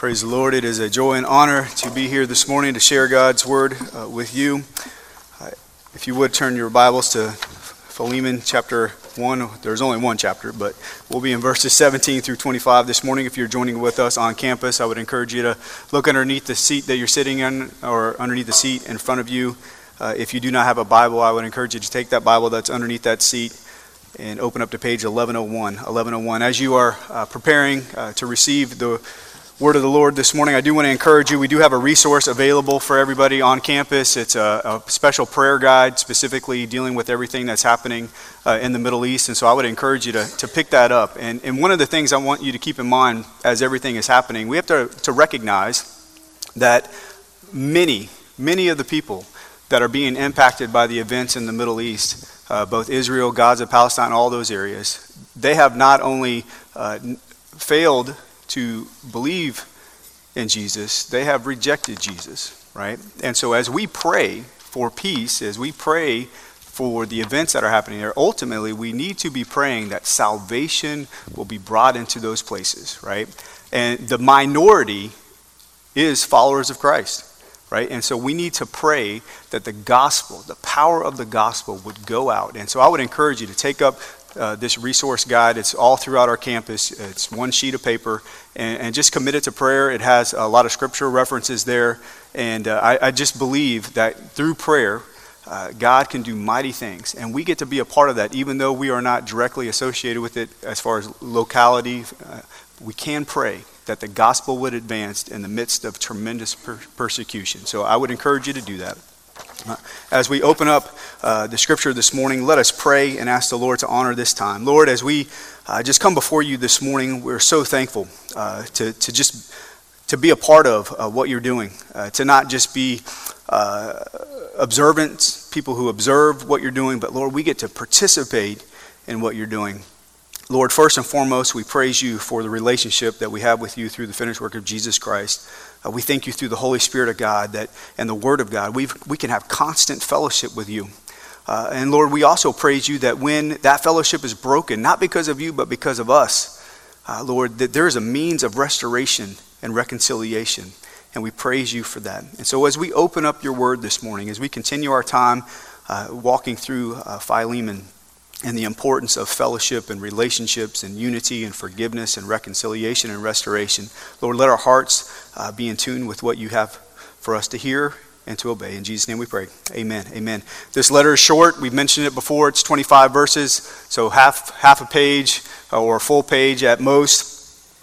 Praise the Lord. It is a joy and honor to be here this morning to share God's word uh, with you. Uh, if you would turn your Bibles to Philemon chapter 1. There's only one chapter, but we'll be in verses 17 through 25 this morning. If you're joining with us on campus, I would encourage you to look underneath the seat that you're sitting in or underneath the seat in front of you. Uh, if you do not have a Bible, I would encourage you to take that Bible that's underneath that seat and open up to page 1101. 1101. As you are uh, preparing uh, to receive the word of the Lord this morning, I do want to encourage you. We do have a resource available for everybody on campus. It's a, a special prayer guide specifically dealing with everything that's happening uh, in the Middle East. And so I would encourage you to, to pick that up. And, and one of the things I want you to keep in mind as everything is happening, we have to, to recognize that many, many of the people that are being impacted by the events in the Middle East, uh, both Israel, Gaza, Palestine, all those areas, they have not only uh, failed to believe in Jesus, they have rejected Jesus, right? And so as we pray for peace, as we pray for the events that are happening there, ultimately we need to be praying that salvation will be brought into those places, right? And the minority is followers of Christ, right? And so we need to pray that the gospel, the power of the gospel would go out. And so I would encourage you to take up uh, this resource guide. It's all throughout our campus. It's one sheet of paper, and, and just commit it to prayer. It has a lot of scripture references there, and uh, I, I, just believe that through prayer, uh, God can do mighty things, and we get to be a part of that, even though we are not directly associated with it as far as locality. Uh, we can pray that the gospel would advance in the midst of tremendous per- persecution. So I would encourage you to do that. As we open up uh, the scripture this morning, let us pray and ask the Lord to honor this time. Lord, as we uh, just come before you this morning, we're so thankful uh, to, to just to be a part of what you're doing, uh, to not just be uh, observant people who observe what you're doing, but Lord, we get to participate in what you're doing. Lord, first and foremost, we praise you for the relationship that we have with you through the finished work of Jesus Christ. Uh, we thank you through the Holy Spirit of God that, and the Word of God. we we can have constant fellowship with you. Uh, and Lord, we also praise you that when that fellowship is broken, not because of you, but because of us, uh, Lord, that there is a means of restoration and reconciliation. And we praise you for that. And so as we open up your word this morning, as we continue our time uh, walking through uh, Philemon, and the importance of fellowship and relationships and unity and forgiveness and reconciliation and restoration. Lord, let our hearts uh, be in tune with what you have for us to hear and to obey. In Jesus' name we pray. Amen. Amen. This letter is short. We've mentioned it before. It's 25 verses, so half, half a page uh, or a full page at most.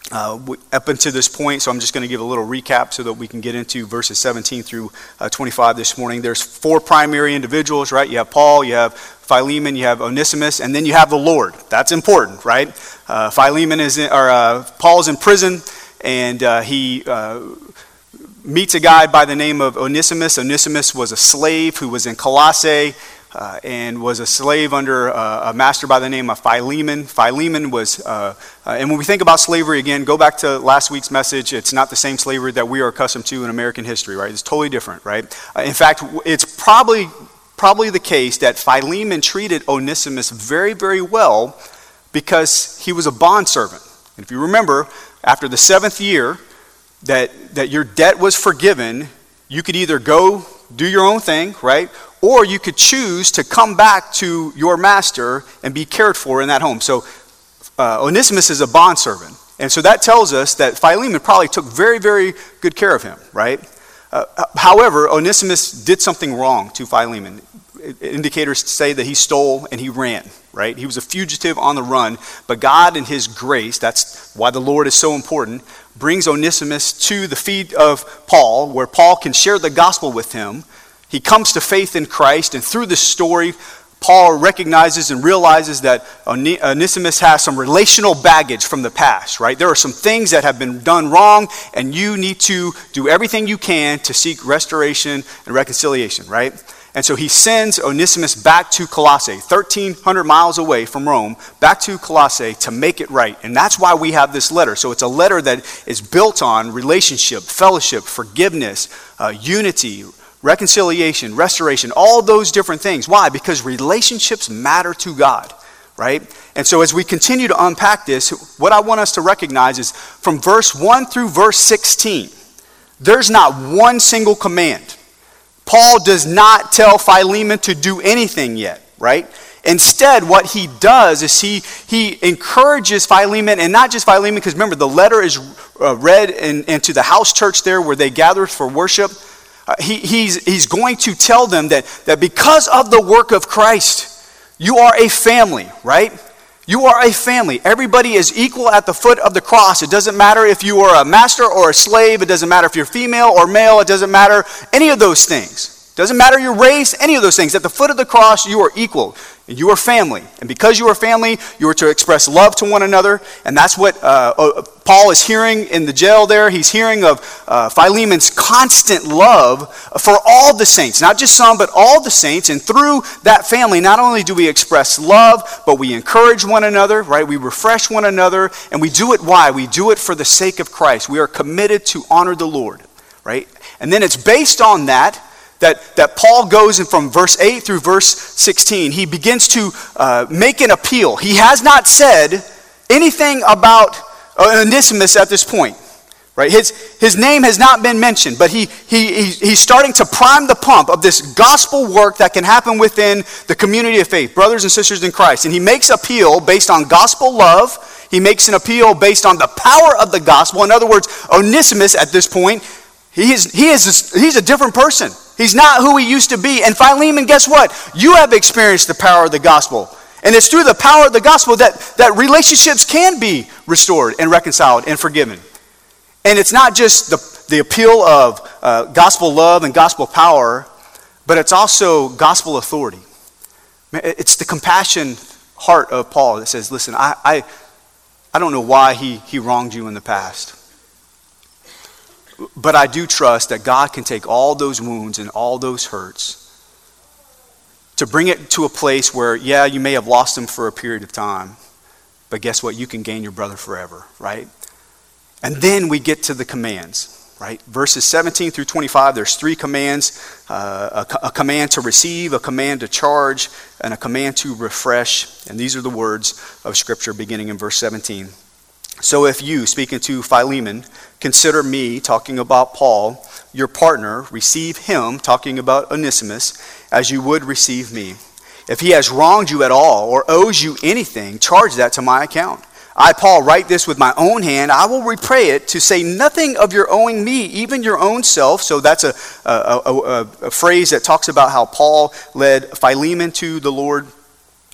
Uh, up until this point, so I'm just going to give a little recap so that we can get into verses 17 through uh, 25 this morning. There's four primary individuals, right? You have Paul, you have Philemon, you have Onesimus, and then you have the Lord. That's important, right? Uh, Philemon is in, or uh, Paul's in prison, and uh, he uh, meets a guy by the name of Onesimus. Onesimus was a slave who was in Colossae. Uh, and was a slave under uh, a master by the name of Philemon. Philemon was, uh, uh, and when we think about slavery again, go back to last week's message. It's not the same slavery that we are accustomed to in American history, right? It's totally different, right? Uh, in fact, it's probably probably the case that Philemon treated Onesimus very, very well because he was a bondservant. And if you remember, after the seventh year that, that your debt was forgiven, you could either go do your own thing, right? Or you could choose to come back to your master and be cared for in that home. So uh, Onesimus is a bondservant. And so that tells us that Philemon probably took very, very good care of him, right? Uh, however, Onesimus did something wrong to Philemon. Indicators say that he stole and he ran, right? He was a fugitive on the run, but God, in his grace, that's why the Lord is so important, brings Onesimus to the feet of Paul, where Paul can share the gospel with him. He comes to faith in Christ, and through this story, Paul recognizes and realizes that Onesimus has some relational baggage from the past, right? There are some things that have been done wrong, and you need to do everything you can to seek restoration and reconciliation, right? And so he sends Onesimus back to Colossae, 1,300 miles away from Rome, back to Colossae to make it right. And that's why we have this letter. So it's a letter that is built on relationship, fellowship, forgiveness, uh, unity, reconciliation, restoration, all those different things. Why? Because relationships matter to God. right? And so as we continue to unpack this, what I want us to recognize is from verse 1 through verse 16, there's not one single command. Paul does not tell Philemon to do anything yet, right? Instead, what he does is he, he encourages Philemon, and not just Philemon, because remember, the letter is uh, read in, into the house church there where they gathered for worship. Uh, he, he's, he's going to tell them that, that because of the work of Christ, you are a family, right? You are a family. Everybody is equal at the foot of the cross. It doesn't matter if you are a master or a slave. It doesn't matter if you're female or male. It doesn't matter any of those things. Doesn't matter your race, any of those things. At the foot of the cross, you are equal. And You are family. And because you are family, you are to express love to one another. And that's what uh, uh, Paul is hearing in the jail there. He's hearing of uh, Philemon's constant love for all the saints, not just some, but all the saints. And through that family, not only do we express love, but we encourage one another, right? We refresh one another. And we do it why? We do it for the sake of Christ. We are committed to honor the Lord, right? And then it's based on that that, that Paul goes in from verse 8 through verse 16. He begins to uh, make an appeal. He has not said anything about uh, Onesimus at this point. Right? His, his name has not been mentioned, but he, he, he's starting to prime the pump of this gospel work that can happen within the community of faith, brothers and sisters in Christ. And he makes appeal based on gospel love. He makes an appeal based on the power of the gospel. In other words, Onesimus at this point, he is, he is he's a different person. He's not who he used to be. And Philemon, guess what? You have experienced the power of the gospel. And it's through the power of the gospel that, that relationships can be restored and reconciled and forgiven. And it's not just the, the appeal of uh, gospel love and gospel power, but it's also gospel authority. It's the compassion heart of Paul that says, listen, I, I, I don't know why he, he wronged you in the past. But I do trust that God can take all those wounds and all those hurts to bring it to a place where, yeah, you may have lost them for a period of time, but guess what? You can gain your brother forever, right? And then we get to the commands, right? Verses 17 through 25, there's three commands uh, a, a command to receive, a command to charge, and a command to refresh. And these are the words of Scripture beginning in verse 17. So if you, speaking to Philemon, consider me, talking about Paul, your partner, receive him, talking about Onesimus, as you would receive me. If he has wronged you at all or owes you anything, charge that to my account. I, Paul, write this with my own hand. I will repay it to say nothing of your owing me, even your own self. So that's a, a, a, a phrase that talks about how Paul led Philemon to the Lord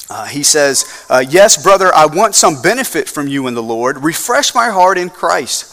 uh, he says, uh, Yes, brother, I want some benefit from you in the Lord. Refresh my heart in Christ.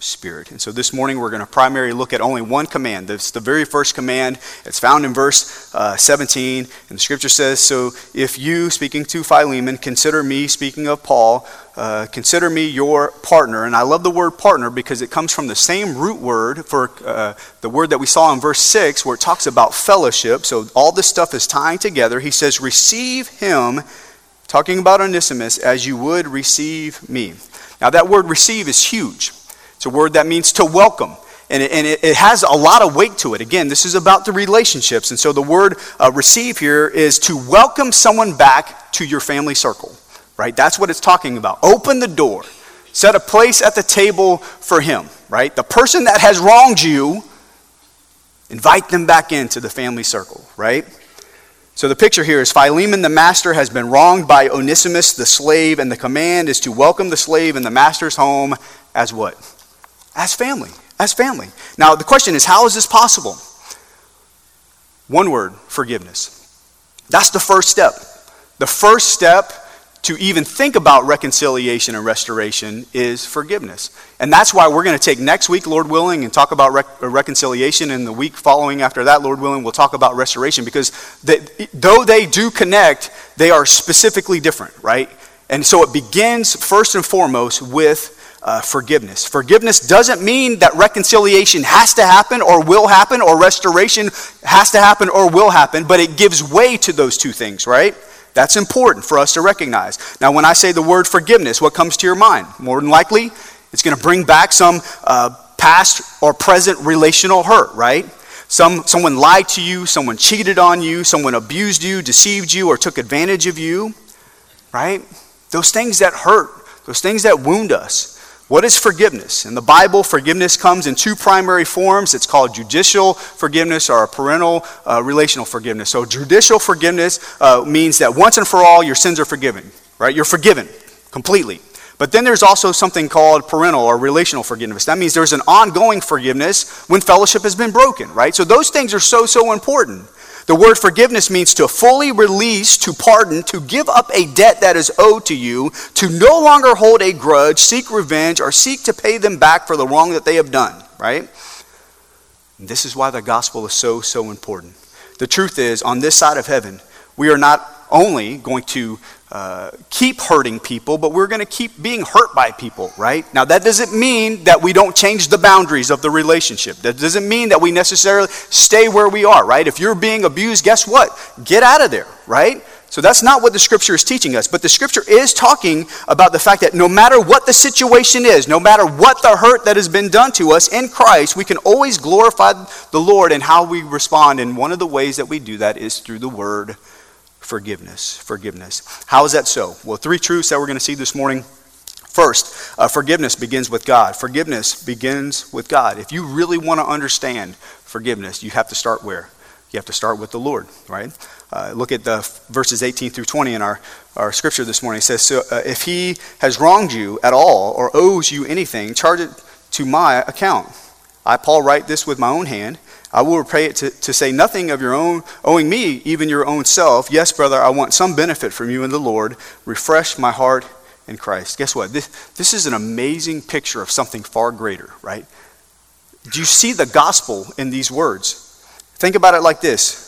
spirit. And so this morning we're going to primarily look at only one command. It's the very first command. It's found in verse uh, 17. And the scripture says, So if you, speaking to Philemon, consider me, speaking of Paul, uh, consider me your partner. And I love the word partner because it comes from the same root word for uh, the word that we saw in verse 6 where it talks about fellowship. So all this stuff is tying together. He says, Receive him, talking about Onesimus, as you would receive me. Now, that word receive is huge. It's a word that means to welcome. And it, and it, it has a lot of weight to it. Again, this is about the relationships. And so the word uh, receive here is to welcome someone back to your family circle, right? That's what it's talking about. Open the door, set a place at the table for him, right? The person that has wronged you, invite them back into the family circle, right? So the picture here is Philemon the master has been wronged by Onesimus the slave, and the command is to welcome the slave in the master's home as what? As family. As family. Now the question is, how is this possible? One word forgiveness. That's the first step. The first step to even think about reconciliation and restoration is forgiveness. And that's why we're going to take next week, Lord willing, and talk about rec- uh, reconciliation. And the week following after that, Lord willing, we'll talk about restoration because they, though they do connect, they are specifically different, right? And so it begins first and foremost with uh, forgiveness. Forgiveness doesn't mean that reconciliation has to happen or will happen or restoration has to happen or will happen, but it gives way to those two things, right? That's important for us to recognize. Now, when I say the word forgiveness, what comes to your mind? More than likely, it's going to bring back some uh, past or present relational hurt, right? Some, someone lied to you, someone cheated on you, someone abused you, deceived you, or took advantage of you, right? Those things that hurt, those things that wound us. What is forgiveness? In the Bible, forgiveness comes in two primary forms. It's called judicial forgiveness or parental uh, relational forgiveness. So, judicial forgiveness uh, means that once and for all, your sins are forgiven, right? You're forgiven completely. But then there's also something called parental or relational forgiveness. That means there's an ongoing forgiveness when fellowship has been broken, right? So, those things are so, so important. The word forgiveness means to fully release, to pardon, to give up a debt that is owed to you, to no longer hold a grudge, seek revenge, or seek to pay them back for the wrong that they have done, right? And this is why the gospel is so, so important. The truth is, on this side of heaven, we are not only going to uh, keep hurting people, but we're going to keep being hurt by people, right? Now, that doesn't mean that we don't change the boundaries of the relationship. That doesn't mean that we necessarily stay where we are, right? If you're being abused, guess what? Get out of there, right? So that's not what the scripture is teaching us. But the scripture is talking about the fact that no matter what the situation is, no matter what the hurt that has been done to us in Christ, we can always glorify the Lord in how we respond. And one of the ways that we do that is through the word forgiveness. Forgiveness. How is that so? Well, three truths that we're going to see this morning. First, uh, forgiveness begins with God. Forgiveness begins with God. If you really want to understand forgiveness, you have to start where? You have to start with the Lord, right? Uh, look at the verses 18 through 20 in our, our scripture this morning. It says, so, uh, If he has wronged you at all or owes you anything, charge it to my account. I, Paul, write this with my own hand. I will repay it to, to say nothing of your own owing me, even your own self. Yes, brother, I want some benefit from you in the Lord. Refresh my heart in Christ. Guess what? This, this is an amazing picture of something far greater, right? Do you see the gospel in these words? Think about it like this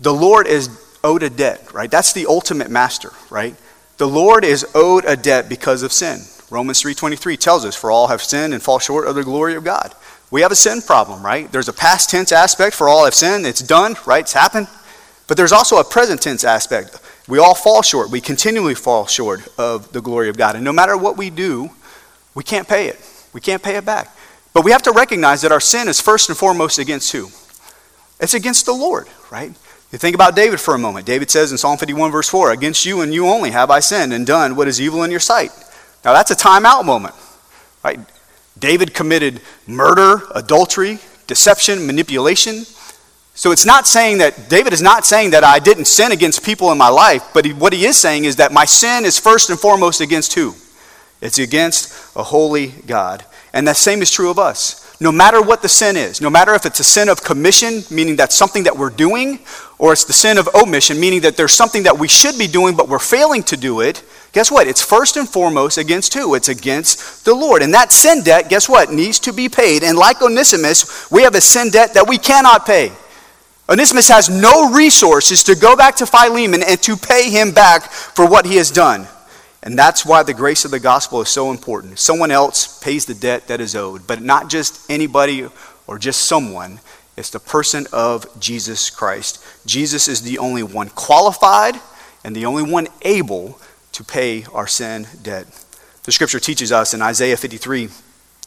the Lord is owed a debt, right? That's the ultimate master, right? The Lord is owed a debt because of sin. Romans 3:23 tells us for all have sinned and fall short of the glory of God. We have a sin problem, right? There's a past tense aspect for all have sinned. It's done, right? It's happened. But there's also a present tense aspect. We all fall short. We continually fall short of the glory of God. And no matter what we do, we can't pay it. We can't pay it back. But we have to recognize that our sin is first and foremost against who? It's against the Lord, right? You think about David for a moment. David says in Psalm 51, verse 4, Against you and you only have I sinned and done what is evil in your sight. Now that's a timeout moment, right? David committed murder, adultery, deception, manipulation. So it's not saying that, David is not saying that I didn't sin against people in my life, but he, what he is saying is that my sin is first and foremost against who? It's against a holy God. And the same is true of us. No matter what the sin is, no matter if it's a sin of commission, meaning that's something that we're doing, or it's the sin of omission, meaning that there's something that we should be doing but we're failing to do it, guess what? It's first and foremost against who? It's against the Lord. And that sin debt, guess what? Needs to be paid. And like Onesimus, we have a sin debt that we cannot pay. Onesimus has no resources to go back to Philemon and to pay him back for what he has done. And that's why the grace of the gospel is so important. Someone else pays the debt that is owed, but not just anybody or just someone. It's the person of Jesus Christ. Jesus is the only one qualified and the only one able to pay our sin debt. The scripture teaches us in Isaiah 53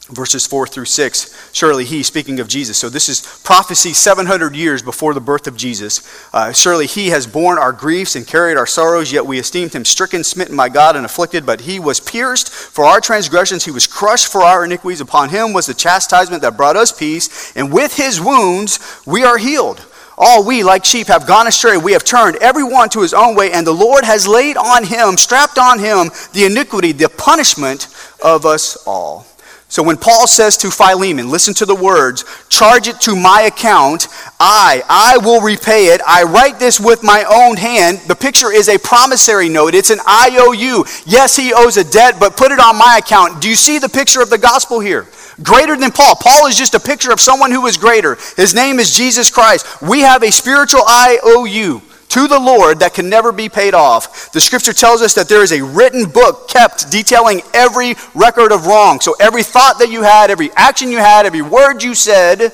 verses 4 through 6. Surely he, speaking of Jesus, so this is prophecy 700 years before the birth of Jesus. Uh, surely he has borne our griefs and carried our sorrows, yet we esteemed him stricken, smitten by God, and afflicted. But he was pierced for our transgressions, he was crushed for our iniquities. Upon him was the chastisement that brought us peace, and with his wounds we are healed. All we, like sheep, have gone astray. We have turned every one to his own way, and the Lord has laid on him, strapped on him, the iniquity, the punishment of us all. So when Paul says to Philemon, listen to the words, charge it to my account, I, I will repay it. I write this with my own hand. The picture is a promissory note. It's an IOU. Yes, he owes a debt, but put it on my account. Do you see the picture of the gospel here? Greater than Paul. Paul is just a picture of someone who is greater. His name is Jesus Christ. We have a spiritual IOU to the Lord that can never be paid off. The scripture tells us that there is a written book kept detailing every record of wrong. So every thought that you had, every action you had, every word you said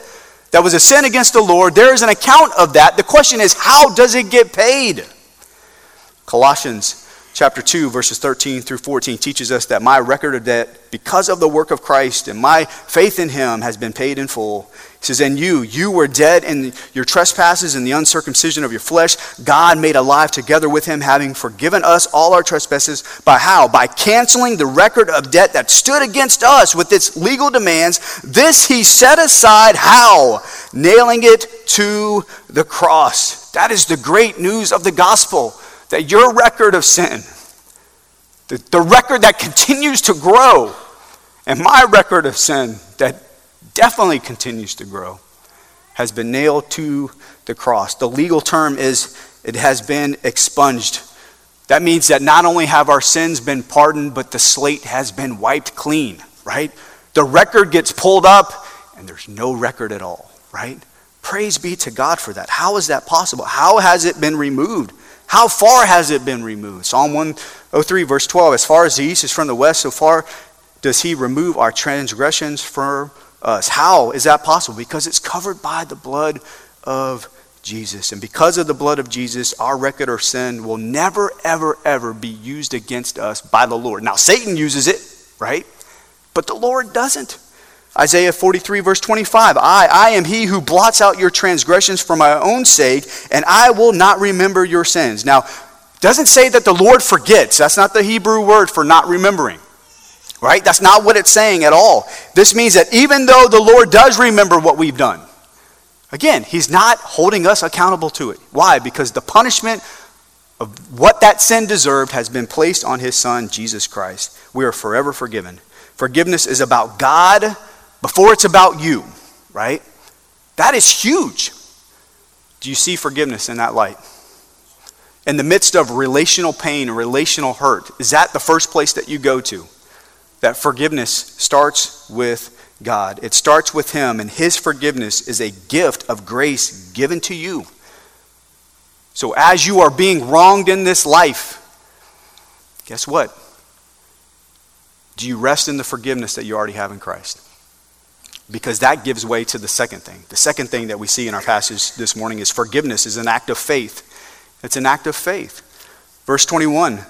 that was a sin against the Lord, there is an account of that. The question is, how does it get paid? Colossians chapter 2, verses 13 through 14 teaches us that my record of debt, because of the work of Christ and my faith in him, has been paid in full. He says, And you, you were dead in your trespasses and the uncircumcision of your flesh. God made alive together with him, having forgiven us all our trespasses. By how? By canceling the record of debt that stood against us with its legal demands. This he set aside. How? Nailing it to the cross. That is the great news of the gospel that your record of sin, the, the record that continues to grow, and my record of sin that definitely continues to grow, has been nailed to the cross. The legal term is it has been expunged. That means that not only have our sins been pardoned, but the slate has been wiped clean, right? The record gets pulled up and there's no record at all, right? Praise be to God for that. How is that possible? How has it been removed? How far has it been removed? Psalm 103, verse 12 As far as the east is from the west, so far does he remove our transgressions from us. How is that possible? Because it's covered by the blood of Jesus. And because of the blood of Jesus, our record of sin will never, ever, ever be used against us by the Lord. Now, Satan uses it, right? But the Lord doesn't. Isaiah 43, verse 25 I, I am he who blots out your transgressions for my own sake, and I will not remember your sins. Now, doesn't say that the Lord forgets. That's not the Hebrew word for not remembering. Right? That's not what it's saying at all. This means that even though the Lord does remember what we've done, again, He's not holding us accountable to it. Why? Because the punishment of what that sin deserved has been placed on His Son, Jesus Christ. We are forever forgiven. Forgiveness is about God before it's about you, right? That is huge. Do you see forgiveness in that light? In the midst of relational pain relational hurt, is that the first place that you go to? That forgiveness starts with God. It starts with Him, and His forgiveness is a gift of grace given to you. So, as you are being wronged in this life, guess what? Do you rest in the forgiveness that you already have in Christ? Because that gives way to the second thing. The second thing that we see in our passage this morning is forgiveness is an act of faith. It's an act of faith. Verse 21,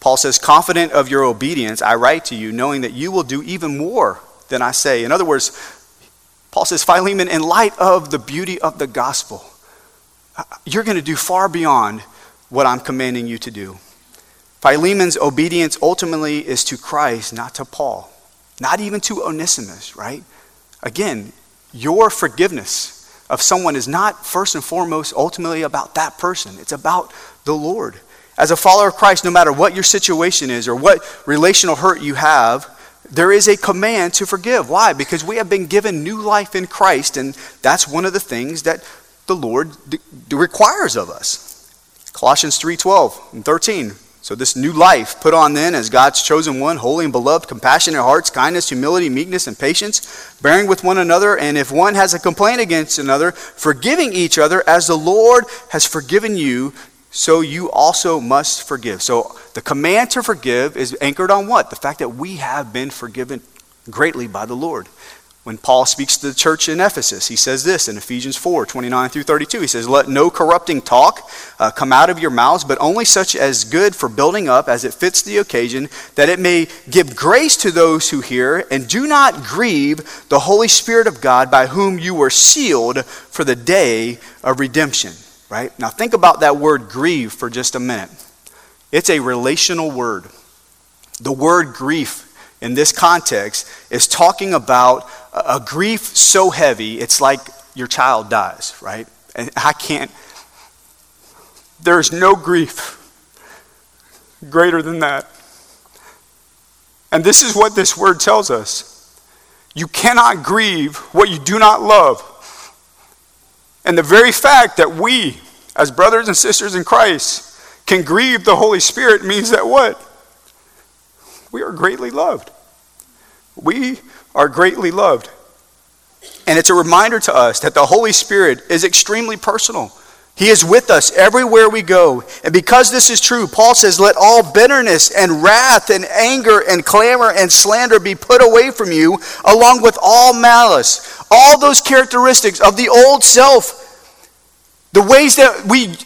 Paul says, Confident of your obedience, I write to you, knowing that you will do even more than I say. In other words, Paul says, Philemon, in light of the beauty of the gospel, uh, you're going to do far beyond what I'm commanding you to do. Philemon's obedience ultimately is to Christ, not to Paul not even to Onesimus, right? Again, your forgiveness of someone is not first and foremost ultimately about that person, it's about the Lord. As a follower of Christ, no matter what your situation is or what relational hurt you have, there is a command to forgive. Why? Because we have been given new life in Christ, and that's one of the things that the Lord d- requires of us. Colossians 3:12 and 13 so, this new life put on then as God's chosen one, holy and beloved, compassionate hearts, kindness, humility, meekness, and patience, bearing with one another, and if one has a complaint against another, forgiving each other as the Lord has forgiven you, so you also must forgive. So, the command to forgive is anchored on what? The fact that we have been forgiven greatly by the Lord. When Paul speaks to the church in Ephesus, he says this in Ephesians 4 29 through 32. He says, Let no corrupting talk uh, come out of your mouths, but only such as good for building up as it fits the occasion, that it may give grace to those who hear, and do not grieve the Holy Spirit of God, by whom you were sealed for the day of redemption. Right? Now, think about that word grieve for just a minute. It's a relational word. The word grief in this context is talking about a grief so heavy, it's like your child dies, right? And I can't, there's no grief greater than that. And this is what this word tells us you cannot grieve what you do not love. And the very fact that we, as brothers and sisters in Christ, can grieve the Holy Spirit means that what? We are greatly loved. We are greatly loved. And it's a reminder to us that the Holy Spirit is extremely personal. He is with us everywhere we go. And because this is true, Paul says, Let all bitterness and wrath and anger and clamor and slander be put away from you, along with all malice. All those characteristics of the old self, the ways that we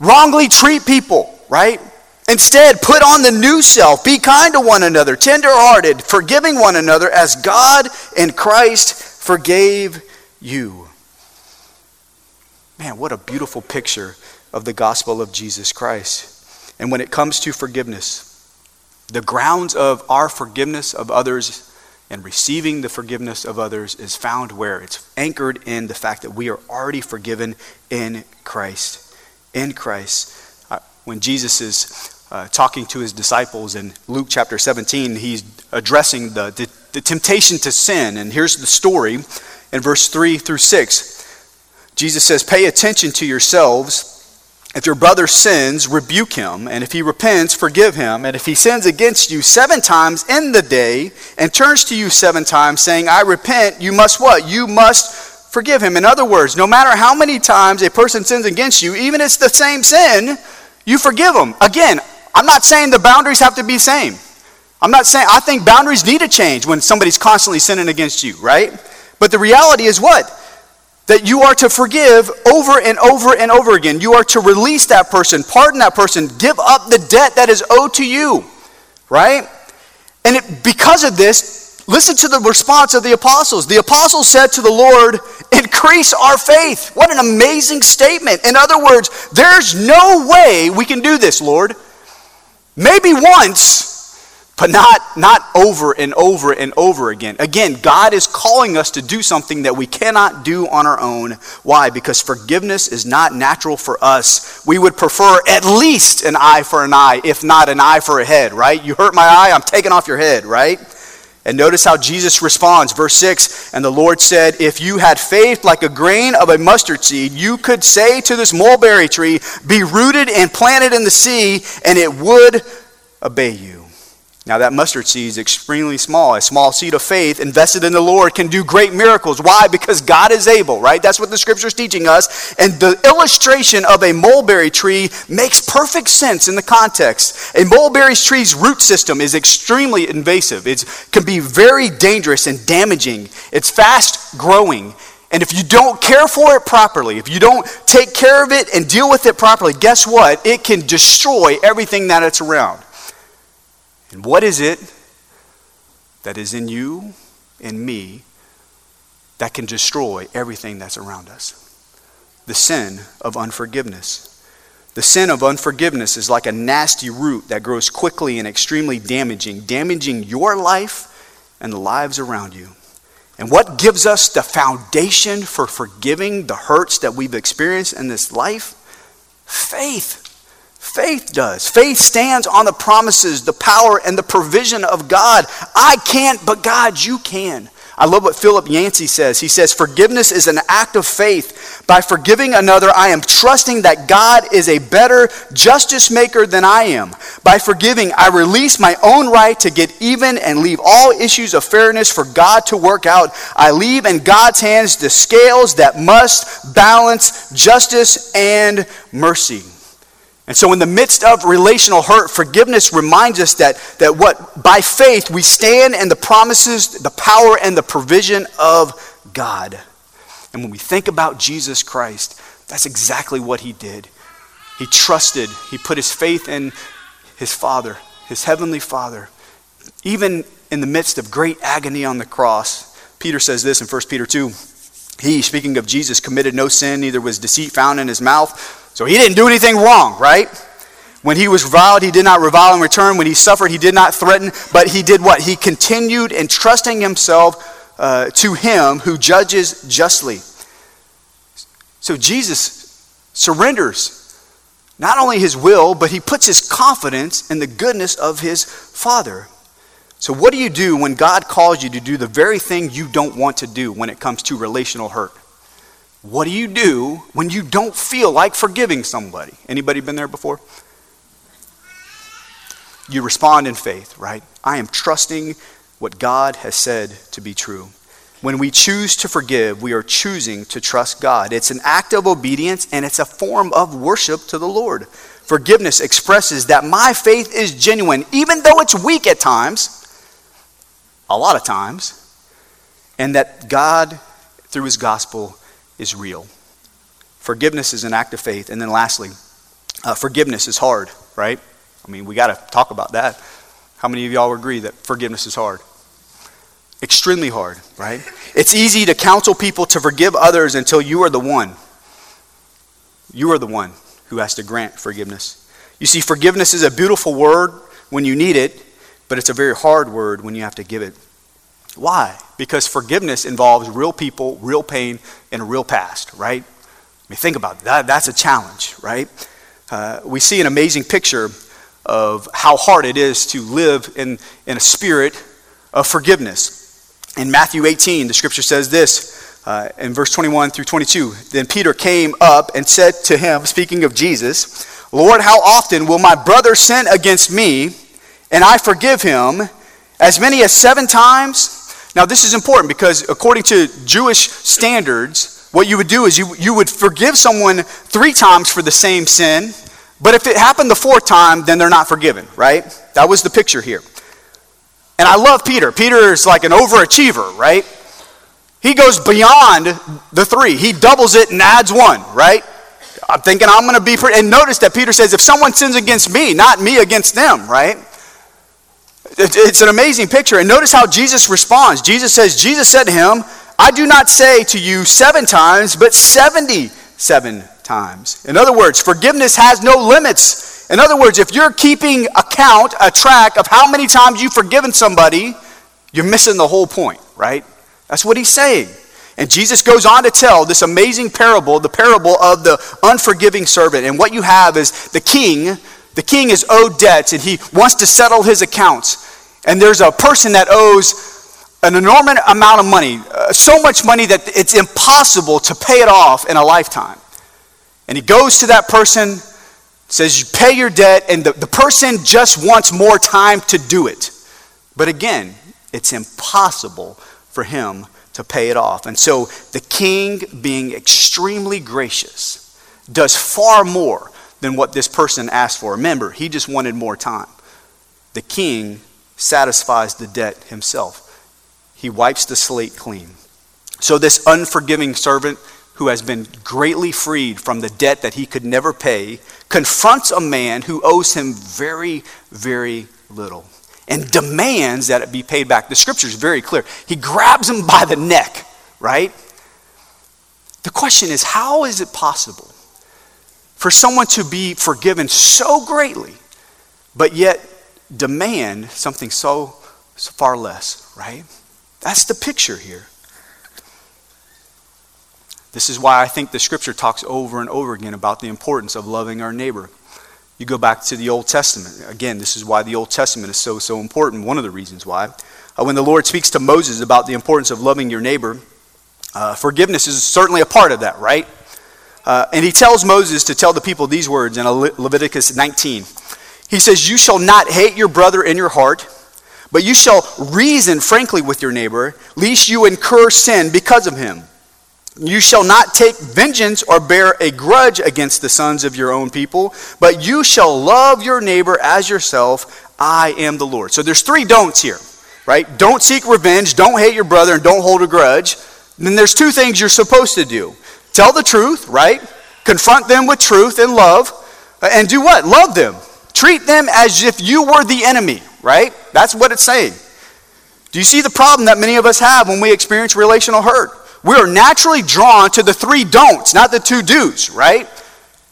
wrongly treat people, right? Instead, put on the new self. Be kind to one another, tenderhearted, forgiving one another as God in Christ forgave you. Man, what a beautiful picture of the gospel of Jesus Christ. And when it comes to forgiveness, the grounds of our forgiveness of others and receiving the forgiveness of others is found where? It's anchored in the fact that we are already forgiven in Christ. In Christ. Uh, when Jesus is uh, talking to his disciples in Luke chapter 17, he's addressing the, the, the temptation to sin. And here's the story in verse 3 through 6. Jesus says, Pay attention to yourselves. If your brother sins, rebuke him, and if he repents, forgive him. And if he sins against you seven times in the day and turns to you seven times, saying, I repent, you must what? You must forgive him. In other words, no matter how many times a person sins against you, even if it's the same sin, you forgive him. Again, I'm not saying the boundaries have to be same. I'm not saying, I think boundaries need to change when somebody's constantly sinning against you, right? But the reality is what? that you are to forgive over and over and over again. You are to release that person, pardon that person, give up the debt that is owed to you, right? And it, because of this, listen to the response of the apostles. The apostles said to the Lord, Increase our faith. What an amazing statement. In other words, there's no way we can do this, Lord. Maybe once, but not, not over and over and over again. Again, God is calling us to do something that we cannot do on our own. Why? Because forgiveness is not natural for us. We would prefer at least an eye for an eye, if not an eye for a head, right? You hurt my eye, I'm taking off your head, right? And notice how Jesus responds. Verse 6 And the Lord said, If you had faith like a grain of a mustard seed, you could say to this mulberry tree, Be rooted and planted in the sea, and it would obey you. Now, that mustard seed is extremely small. A small seed of faith invested in the Lord can do great miracles. Why? Because God is able, right? That's what the scripture is teaching us. And the illustration of a mulberry tree makes perfect sense in the context. A mulberry tree's root system is extremely invasive, it can be very dangerous and damaging. It's fast growing. And if you don't care for it properly, if you don't take care of it and deal with it properly, guess what? It can destroy everything that it's around. And what is it that is in you and me that can destroy everything that's around us? The sin of unforgiveness. The sin of unforgiveness is like a nasty root that grows quickly and extremely damaging, damaging your life and the lives around you. And what gives us the foundation for forgiving the hurts that we've experienced in this life? Faith. Faith does. Faith stands on the promises, the power, and the provision of God. I can't, but God, you can. I love what Philip Yancey says. He says, Forgiveness is an act of faith. By forgiving another, I am trusting that God is a better justice maker than I am. By forgiving, I release my own right to get even and leave all issues of fairness for God to work out. I leave in God's hands the scales that must balance justice and mercy. And so, in the midst of relational hurt, forgiveness reminds us that, that what, by faith, we stand in the promises, the power, and the provision of God. And when we think about Jesus Christ, that's exactly what he did. He trusted, he put his faith in his Father, his heavenly Father. Even in the midst of great agony on the cross, Peter says this in 1 Peter 2 He, speaking of Jesus, committed no sin, neither was deceit found in his mouth. So he didn't do anything wrong, right? When he was reviled, he did not revile in return. When he suffered, he did not threaten, but he did what? He continued entrusting himself uh, to him who judges justly. So Jesus surrenders not only his will, but he puts his confidence in the goodness of his Father. So, what do you do when God calls you to do the very thing you don't want to do when it comes to relational hurt? What do you do when you don't feel like forgiving somebody? Anybody been there before? You respond in faith, right? I am trusting what God has said to be true. When we choose to forgive, we are choosing to trust God. It's an act of obedience and it's a form of worship to the Lord. Forgiveness expresses that my faith is genuine, even though it's weak at times, a lot of times, and that God, through his gospel, is real. Forgiveness is an act of faith. And then lastly, uh, forgiveness is hard, right? I mean, we got to talk about that. How many of y'all agree that forgiveness is hard? Extremely hard, right? It's easy to counsel people to forgive others until you are the one. You are the one who has to grant forgiveness. You see, forgiveness is a beautiful word when you need it, but it's a very hard word when you have to give it. Why? Because forgiveness involves real people, real pain, and a real past, right? I mean, think about that. That's a challenge, right? Uh, we see an amazing picture of how hard it is to live in, in a spirit of forgiveness. In Matthew 18, the scripture says this uh, in verse 21 through 22. Then Peter came up and said to him, speaking of Jesus, Lord, how often will my brother sin against me and I forgive him? As many as seven times? Now, this is important because according to Jewish standards, what you would do is you, you would forgive someone three times for the same sin, but if it happened the fourth time, then they're not forgiven, right? That was the picture here. And I love Peter. Peter is like an overachiever, right? He goes beyond the three. He doubles it and adds one, right? I'm thinking I'm going to be. And notice that Peter says, if someone sins against me, not me against them, right? It's an amazing picture. And notice how Jesus responds. Jesus says, Jesus said to him, I do not say to you seven times, but 77 times. In other words, forgiveness has no limits. In other words, if you're keeping account, a track of how many times you've forgiven somebody, you're missing the whole point, right? That's what he's saying. And Jesus goes on to tell this amazing parable, the parable of the unforgiving servant. And what you have is the king, the king is owed debts and he wants to settle his accounts. And there's a person that owes an enormous amount of money, uh, so much money that it's impossible to pay it off in a lifetime. And he goes to that person says you pay your debt, and the, the person just wants more time to do it. But again, it's impossible for him to pay it off. And so the king, being extremely gracious, does far more than what this person asked for. Remember, he just wanted more time. The king satisfies the debt himself, he wipes the slate clean. So, this unforgiving servant who has been greatly freed from the debt that he could never pay, confronts a man who owes him very, very little and demands that it be paid back. The scripture is very clear. He grabs him by the neck, right? The question is how is it possible for someone to be forgiven so greatly, but yet demand something so, so far less, right? That's the picture here. This is why I think the scripture talks over and over again about the importance of loving our neighbor. You go back to the Old Testament. Again, this is why the Old Testament is so, so important. One of the reasons why. Uh, when the Lord speaks to Moses about the importance of loving your neighbor, uh, forgiveness is certainly a part of that, right? Uh, and he tells Moses to tell the people these words in Le- Leviticus 19. He says, You shall not hate your brother in your heart, but you shall reason frankly with your neighbor, lest you incur sin because of him. You shall not take vengeance or bear a grudge against the sons of your own people, but you shall love your neighbor as yourself. I am the Lord. So there's three don'ts here, right? Don't seek revenge, don't hate your brother, and don't hold a grudge. And then there's two things you're supposed to do tell the truth, right? Confront them with truth and love. And do what? Love them. Treat them as if you were the enemy, right? That's what it's saying. Do you see the problem that many of us have when we experience relational hurt? we are naturally drawn to the three don'ts, not the two do's, right?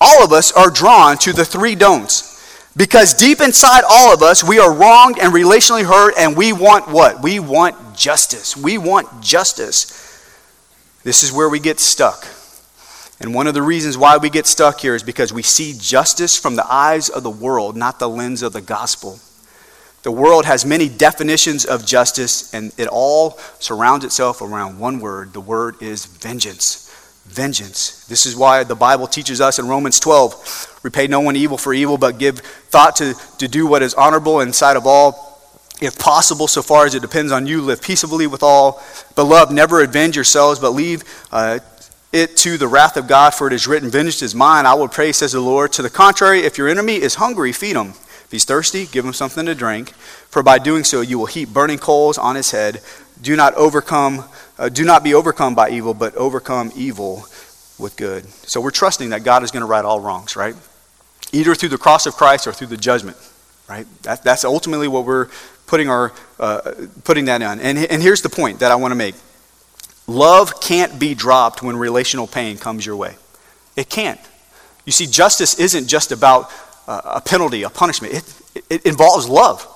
All of us are drawn to the three don'ts. Because deep inside all of us, we are wronged and relationally hurt, and we want what? We want justice. We want justice. This is where we get stuck. And one of the reasons why we get stuck here is because we see justice from the eyes of the world, not the lens of the gospel. The world has many definitions of justice, and it all surrounds itself around one word. The word is vengeance. Vengeance. This is why the Bible teaches us in Romans 12 repay no one evil for evil, but give thought to, to do what is honorable in sight of all. If possible, so far as it depends on you, live peaceably with all. Beloved, never avenge yourselves, but leave uh, it to the wrath of God, for it is written, Vengeance is mine, I will pray, says the Lord. To the contrary, if your enemy is hungry, feed him. If he's thirsty, give him something to drink, for by doing so you will heap burning coals on his head. Do not overcome, uh, do not be overcome by evil, but overcome evil with good. So we're trusting that God is going to right all wrongs, right? Either through the cross of Christ or through the judgment, right? That, that's ultimately what we're putting, our, uh, putting that on. And, and here's the point that I want to make love can't be dropped when relational pain comes your way. It can't. You see, justice isn't just about uh, a penalty, a punishment, it, it involves love.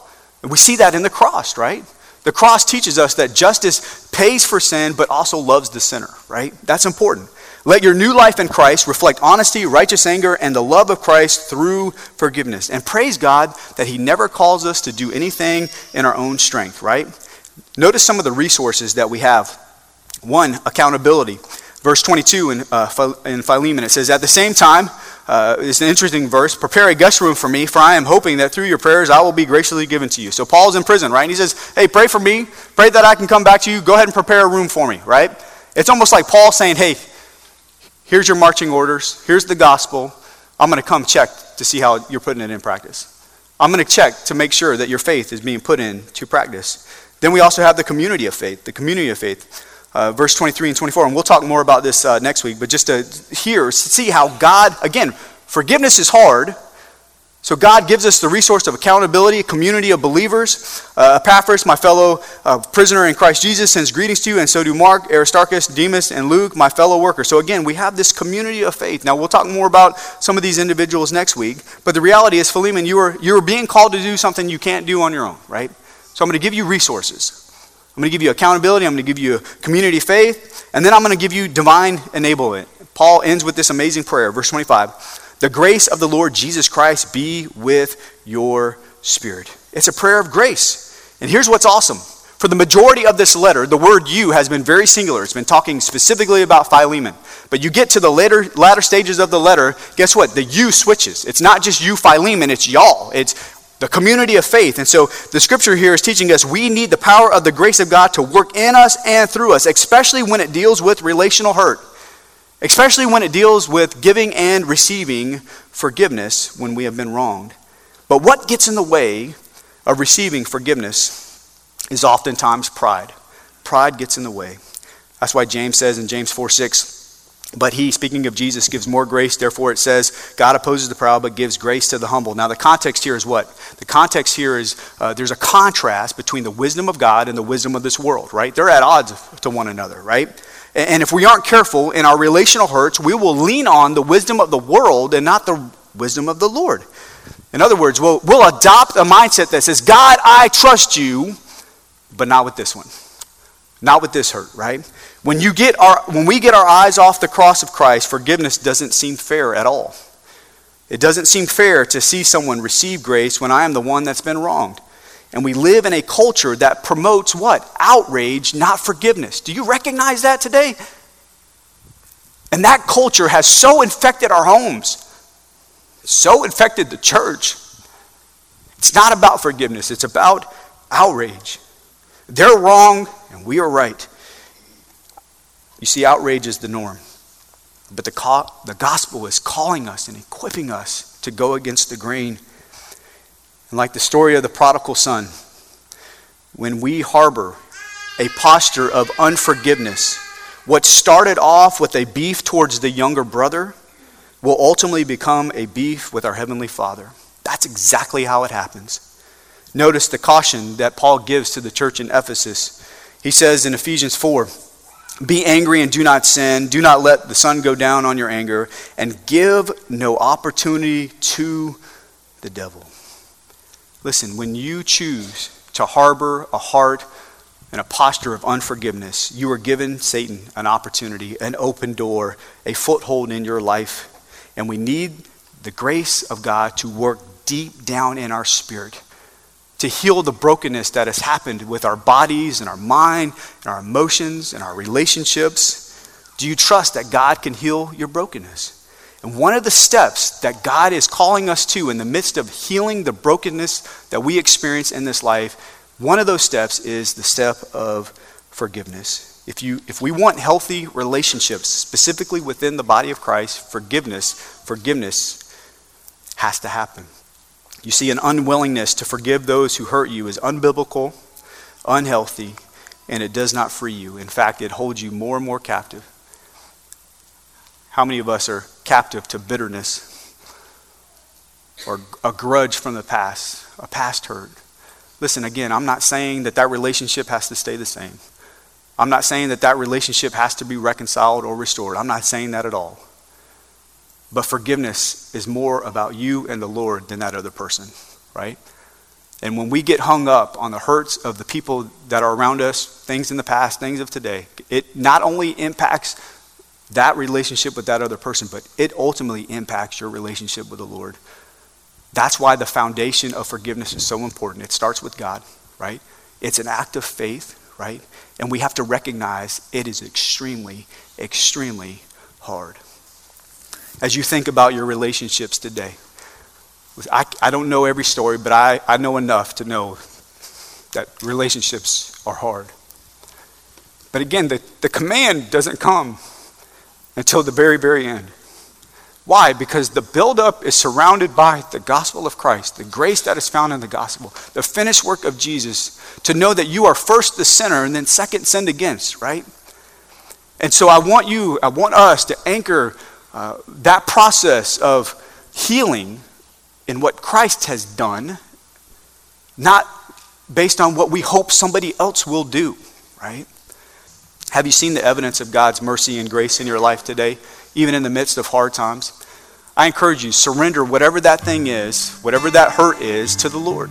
And we see that in the cross, right? The cross teaches us that justice pays for sin but also loves the sinner, right? That's important. Let your new life in Christ reflect honesty, righteous anger, and the love of Christ through forgiveness. And praise God that He never calls us to do anything in our own strength, right? Notice some of the resources that we have. One, accountability. Verse 22 in, uh, in Philemon, it says, At the same time, uh, it's an interesting verse. Prepare a guest room for me, for I am hoping that through your prayers I will be graciously given to you. So Paul's in prison, right? And he says, Hey, pray for me. Pray that I can come back to you. Go ahead and prepare a room for me, right? It's almost like Paul saying, Hey, Here's your marching orders. Here's the gospel. I'm going to come check to see how you're putting it in practice. I'm going to check to make sure that your faith is being put into practice. Then we also have the community of faith, the community of faith. Uh, verse 23 and 24, and we'll talk more about this uh, next week, but just to hear, see how God, again, forgiveness is hard, so God gives us the resource of accountability, a community of believers. Uh, Epaphras, my fellow uh, prisoner in Christ Jesus, sends greetings to you, and so do Mark, Aristarchus, Demas, and Luke, my fellow workers. So again, we have this community of faith. Now we'll talk more about some of these individuals next week, but the reality is, Philemon, you are you are being called to do something you can't do on your own, right? So I'm going to give you resources. I'm going to give you accountability. I'm going to give you community faith, and then I'm going to give you divine enablement. Paul ends with this amazing prayer, verse 25. The grace of the Lord Jesus Christ be with your spirit. It's a prayer of grace. And here's what's awesome. For the majority of this letter, the word you has been very singular. It's been talking specifically about Philemon. But you get to the later, latter stages of the letter, guess what? The you switches. It's not just you, Philemon, it's y'all. It's the community of faith. And so the scripture here is teaching us we need the power of the grace of God to work in us and through us, especially when it deals with relational hurt especially when it deals with giving and receiving forgiveness when we have been wronged. But what gets in the way of receiving forgiveness is oftentimes pride. Pride gets in the way. That's why James says in James 4 6, but he, speaking of Jesus, gives more grace. Therefore, it says, God opposes the proud, but gives grace to the humble. Now, the context here is what? The context here is uh, there's a contrast between the wisdom of God and the wisdom of this world, right? They're at odds to one another, right? And if we aren't careful in our relational hurts, we will lean on the wisdom of the world and not the wisdom of the Lord. In other words, we'll, we'll adopt a mindset that says, God, I trust you, but not with this one. Not with this hurt, right? When, you get our, when we get our eyes off the cross of Christ, forgiveness doesn't seem fair at all. It doesn't seem fair to see someone receive grace when I am the one that's been wronged. And we live in a culture that promotes what? Outrage, not forgiveness. Do you recognize that today? And that culture has so infected our homes, so infected the church. It's not about forgiveness, it's about outrage. They're wrong and we are right. You see, outrage is the norm. But the, co- the gospel is calling us and equipping us to go against the grain and like the story of the prodigal son, when we harbor a posture of unforgiveness, what started off with a beef towards the younger brother will ultimately become a beef with our Heavenly Father. That's exactly how it happens. Notice the caution that Paul gives to the church in Ephesus. He says in Ephesians 4 Be angry and do not sin. Do not let the sun go down on your anger, and give no opportunity to the devil. Listen, when you choose to harbor a heart and a posture of unforgiveness, you are giving Satan an opportunity, an open door, a foothold in your life. And we need the grace of God to work deep down in our spirit to heal the brokenness that has happened with our bodies and our mind and our emotions and our relationships. Do you trust that God can heal your brokenness? And one of the steps that God is calling us to in the midst of healing the brokenness that we experience in this life One of those steps is the step of forgiveness. If, you, if we want healthy relationships, specifically within the body of Christ, forgiveness, forgiveness has to happen. You see, an unwillingness to forgive those who hurt you is unbiblical, unhealthy, and it does not free you. In fact, it holds you more and more captive. How many of us are captive to bitterness or a grudge from the past, a past hurt? Listen, again, I'm not saying that that relationship has to stay the same. I'm not saying that that relationship has to be reconciled or restored. I'm not saying that at all. But forgiveness is more about you and the Lord than that other person, right? And when we get hung up on the hurts of the people that are around us, things in the past, things of today, it not only impacts that relationship with that other person, but it ultimately impacts your relationship with the Lord. That's why the foundation of forgiveness is so important. It starts with God, right? It's an act of faith, right? And we have to recognize it is extremely, extremely hard. As you think about your relationships today, I, I don't know every story, but I, I know enough to know that relationships are hard. But again, the, the command doesn't come until the very, very end. Why? Because the buildup is surrounded by the gospel of Christ, the grace that is found in the gospel, the finished work of Jesus, to know that you are first the sinner and then second sinned against, right? And so I want you, I want us to anchor uh, that process of healing in what Christ has done, not based on what we hope somebody else will do, right? Have you seen the evidence of God's mercy and grace in your life today, even in the midst of hard times? I encourage you, surrender whatever that thing is, whatever that hurt is, to the Lord.